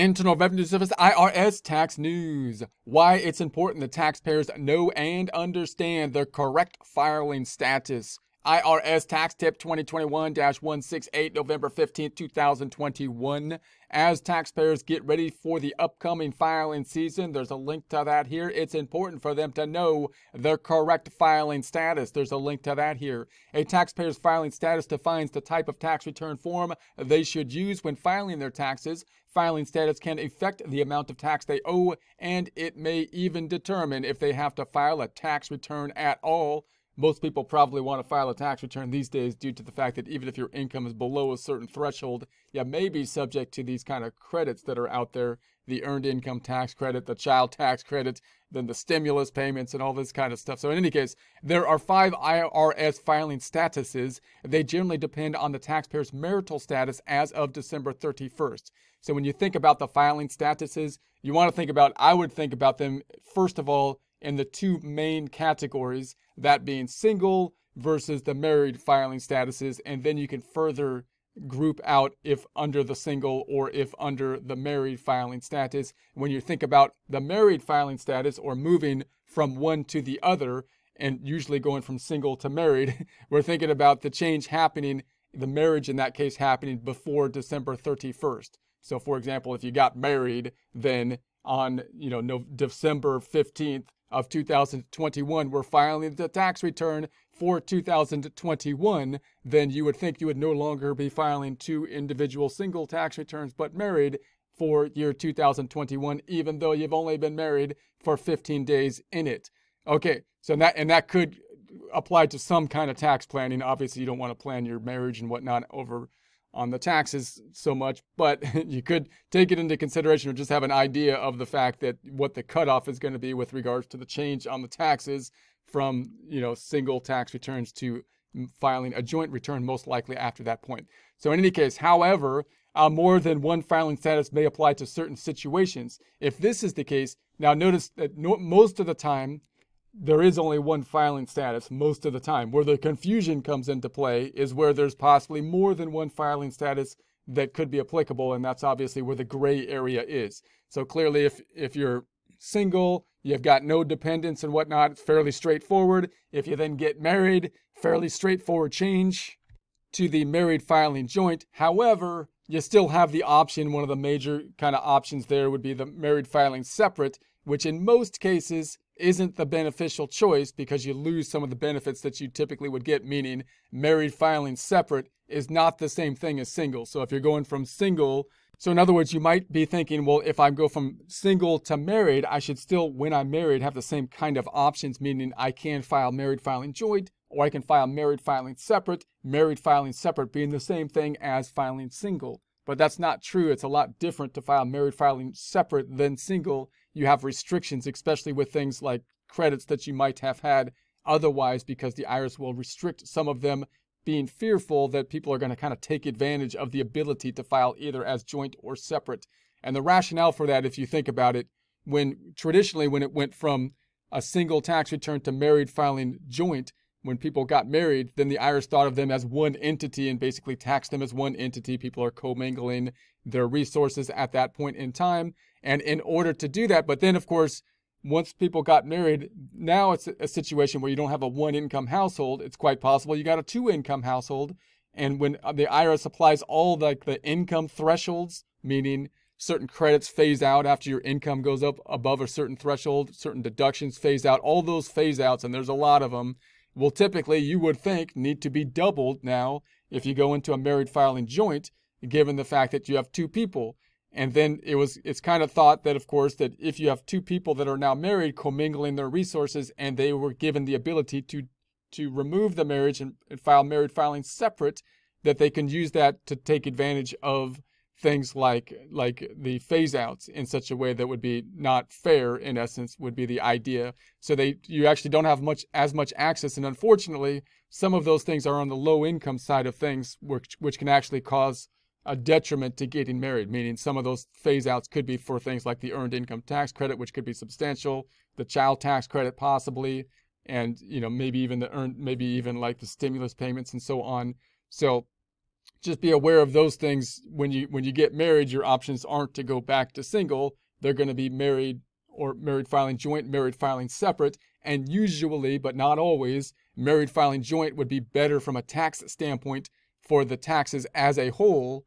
Internal Revenue Service IRS tax news. Why it's important that taxpayers know and understand their correct filing status. IRS Tax Tip 2021 168, November 15, 2021. As taxpayers get ready for the upcoming filing season, there's a link to that here. It's important for them to know their correct filing status. There's a link to that here. A taxpayer's filing status defines the type of tax return form they should use when filing their taxes. Filing status can affect the amount of tax they owe, and it may even determine if they have to file a tax return at all most people probably want to file a tax return these days due to the fact that even if your income is below a certain threshold, you may be subject to these kind of credits that are out there the earned income tax credit, the child tax credit, then the stimulus payments, and all this kind of stuff. So, in any case, there are five IRS filing statuses. They generally depend on the taxpayer's marital status as of December 31st. So, when you think about the filing statuses, you want to think about, I would think about them, first of all, in the two main categories, that being single versus the married filing statuses. And then you can further group out if under the single or if under the married filing status. When you think about the married filing status or moving from one to the other, and usually going from single to married, we're thinking about the change happening, the marriage in that case happening before December 31st. So, for example, if you got married, then on you know no, December 15th, of 2021 were filing the tax return for 2021, then you would think you would no longer be filing two individual single tax returns but married for year 2021, even though you've only been married for 15 days in it. Okay, so that and that could apply to some kind of tax planning. Obviously, you don't want to plan your marriage and whatnot over on the taxes so much, but you could take it into consideration or just have an idea of the fact that what the cutoff is going to be with regards to the change on the taxes from you know single tax returns to filing a joint return most likely after that point. So in any case, however, uh, more than one filing status may apply to certain situations. If this is the case, now notice that no, most of the time there is only one filing status most of the time. Where the confusion comes into play is where there's possibly more than one filing status that could be applicable, and that's obviously where the gray area is. So clearly, if if you're single, you've got no dependents and whatnot, it's fairly straightforward. If you then get married, fairly straightforward change to the married filing joint. However, you still have the option, one of the major kind of options there would be the married filing separate, which in most cases isn't the beneficial choice because you lose some of the benefits that you typically would get, meaning married filing separate is not the same thing as single. So if you're going from single, so in other words, you might be thinking, well, if I go from single to married, I should still, when I'm married, have the same kind of options, meaning I can file married filing joint or I can file married filing separate, married filing separate being the same thing as filing single. But that's not true. It's a lot different to file married filing separate than single you have restrictions, especially with things like credits that you might have had otherwise, because the IRS will restrict some of them, being fearful that people are going to kind of take advantage of the ability to file either as joint or separate. And the rationale for that, if you think about it, when traditionally when it went from a single tax return to married filing joint, when people got married, then the IRS thought of them as one entity and basically taxed them as one entity. People are commingling their resources at that point in time. And in order to do that, but then of course, once people got married, now it's a situation where you don't have a one income household. It's quite possible you got a two income household. And when uh, the IRS applies all like the, the income thresholds, meaning certain credits phase out after your income goes up above a certain threshold, certain deductions phase out, all those phase outs, and there's a lot of them, will typically, you would think, need to be doubled now if you go into a married filing joint, given the fact that you have two people. And then it was it's kind of thought that of course that if you have two people that are now married commingling their resources and they were given the ability to to remove the marriage and, and file married filing separate, that they can use that to take advantage of things like like the phase outs in such a way that would be not fair in essence would be the idea so they you actually don't have much as much access and unfortunately some of those things are on the low income side of things which which can actually cause a detriment to getting married, meaning some of those phase outs could be for things like the earned income tax credit, which could be substantial, the child tax credit possibly, and you know maybe even the earned, maybe even like the stimulus payments and so on. So just be aware of those things when you when you get married. Your options aren't to go back to single. They're going to be married or married filing joint, married filing separate, and usually, but not always, married filing joint would be better from a tax standpoint for the taxes as a whole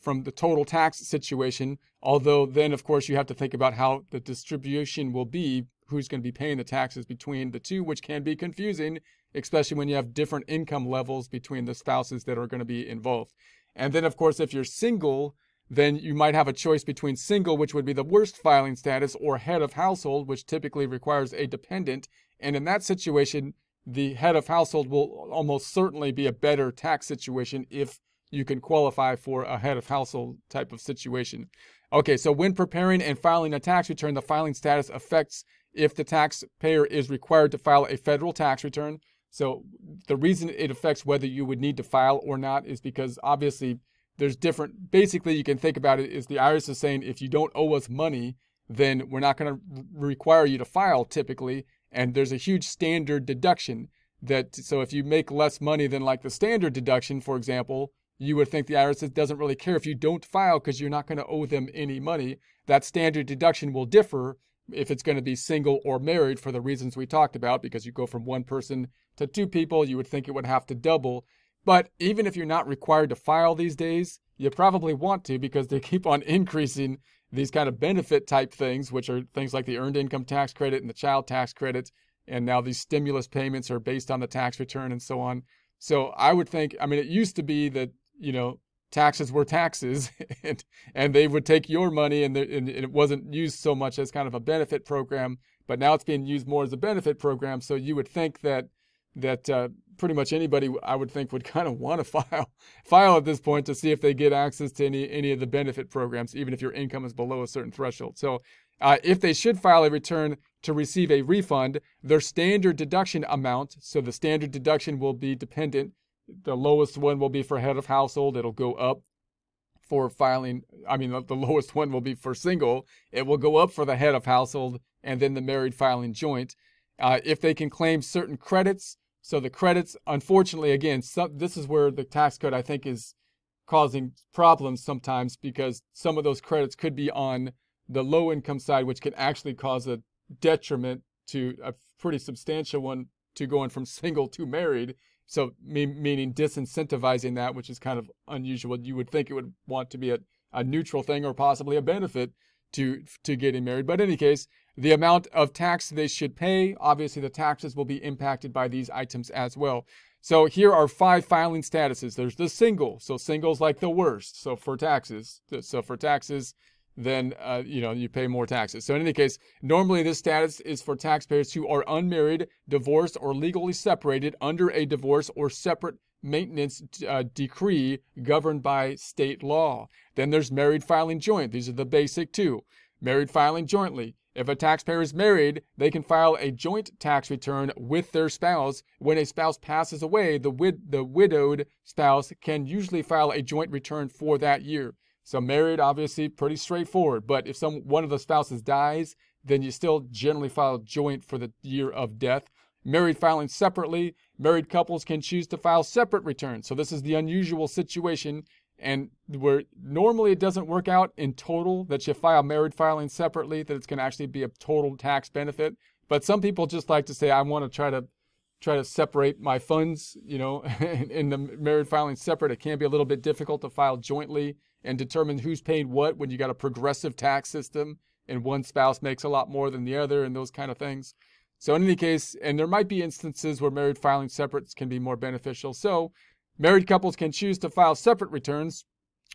from the total tax situation. Although then, of course, you have to think about how the distribution will be, who's going to be paying the taxes between the two, which can be confusing, especially when you have different income levels between the spouses that are going to be involved. And then, of course, if you're single, then you might have a choice between single, which would be the worst filing status, or head of household, which typically requires a dependent. And in that situation, the head of household will almost certainly be a better tax situation if you can qualify for a head of household type of situation. Okay, so when preparing and filing a tax return, the filing status affects if the taxpayer is required to file a federal tax return. So the reason it affects whether you would need to file or not is because obviously there's different basically you can think about it is the IRS is saying if you don't owe us money, then we're not going to require you to file typically and there's a huge standard deduction that so if you make less money than like the standard deduction for example, you would think the IRS doesn't really care if you don't file because you're not going to owe them any money. That standard deduction will differ if it's going to be single or married for the reasons we talked about because you go from one person to two people, you would think it would have to double. But even if you're not required to file these days, you probably want to because they keep on increasing these kind of benefit type things, which are things like the earned income tax credit and the child tax credit. And now these stimulus payments are based on the tax return and so on. So I would think, I mean, it used to be that you know, taxes were taxes and, and they would take your money and, and, it wasn't used so much as kind of a benefit program, but now it's being used more as a benefit program. So you would think that that uh, pretty much anybody I would think would kind of want to file file at this point to see if they get access to any any of the benefit programs, even if your income is below a certain threshold. So uh, if they should file a return to receive a refund, their standard deduction amount, so the standard deduction will be dependent the lowest one will be for head of household. It'll go up for filing. I mean, the lowest one will be for single. It will go up for the head of household and then the married filing joint. Uh, if they can claim certain credits, so the credits, unfortunately, again, some, this is where the tax code I think is causing problems sometimes because some of those credits could be on the low income side, which can actually cause a detriment to a pretty substantial one to going from single to married so meaning disincentivizing that, which is kind of unusual. You would think it would want to be a, a neutral thing or possibly a benefit to to getting married. But in any case, the amount of tax they should pay, obviously the taxes will be impacted by these items as well. So here are five filing statuses. There's the single. So single's like the worst. So for taxes. So for taxes, then uh, you know you pay more taxes. So in any case, normally this status is for taxpayers who are unmarried, divorced, or legally separated under a divorce or separate maintenance uh, decree governed by state law. Then there's married filing joint. These are the basic two. Married filing jointly. If a taxpayer is married, they can file a joint tax return with their spouse. When a spouse passes away, the, wid- the widowed spouse can usually file a joint return for that year. So married, obviously, pretty straightforward. But if some one of the spouses dies, then you still generally file joint for the year of death. Married filing separately, married couples can choose to file separate returns. So this is the unusual situation, and where normally it doesn't work out in total that you file married filing separately, that it's going to actually be a total tax benefit. But some people just like to say, I want to try to try to separate my funds, you know, in the married filing separate. It can be a little bit difficult to file jointly and determine who's paying what when you got a progressive tax system and one spouse makes a lot more than the other and those kind of things. So in any case, and there might be instances where married filing separates can be more beneficial. So married couples can choose to file separate returns.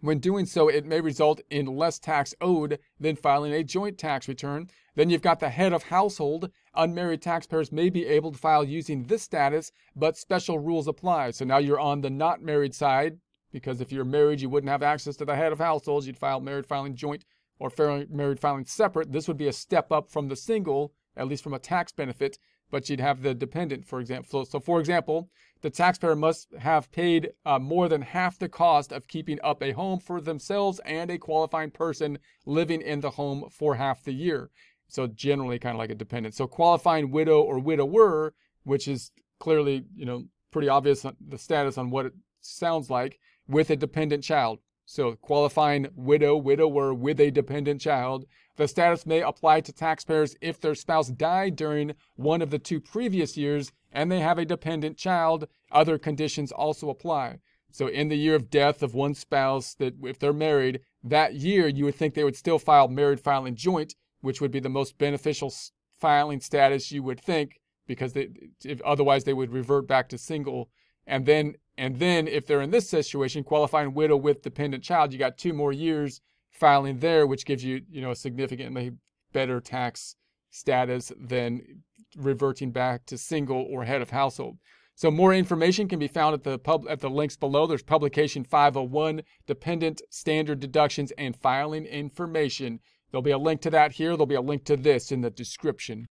When doing so, it may result in less tax owed than filing a joint tax return. Then you've got the head of household. Unmarried taxpayers may be able to file using this status, but special rules apply. So now you're on the not married side because if you're married, you wouldn't have access to the head of households. You'd file married filing joint or married filing separate. This would be a step up from the single, at least from a tax benefit, but you'd have the dependent, for example. So, for example, the taxpayer must have paid uh, more than half the cost of keeping up a home for themselves and a qualifying person living in the home for half the year. So generally kind of like a dependent. So qualifying widow or widower, which is clearly, you know, pretty obvious the status on what it sounds like, with a dependent child. So, qualifying widow, widower with a dependent child. The status may apply to taxpayers if their spouse died during one of the two previous years and they have a dependent child. Other conditions also apply. So, in the year of death of one spouse, that if they're married, that year you would think they would still file married filing joint, which would be the most beneficial filing status you would think, because they, if, otherwise they would revert back to single. And then and then if they're in this situation, qualifying widow with dependent child, you got two more years filing there, which gives you, you know, a significantly better tax status than reverting back to single or head of household. So more information can be found at the pub at the links below. There's publication 501, dependent standard deductions and filing information. There'll be a link to that here. There'll be a link to this in the description.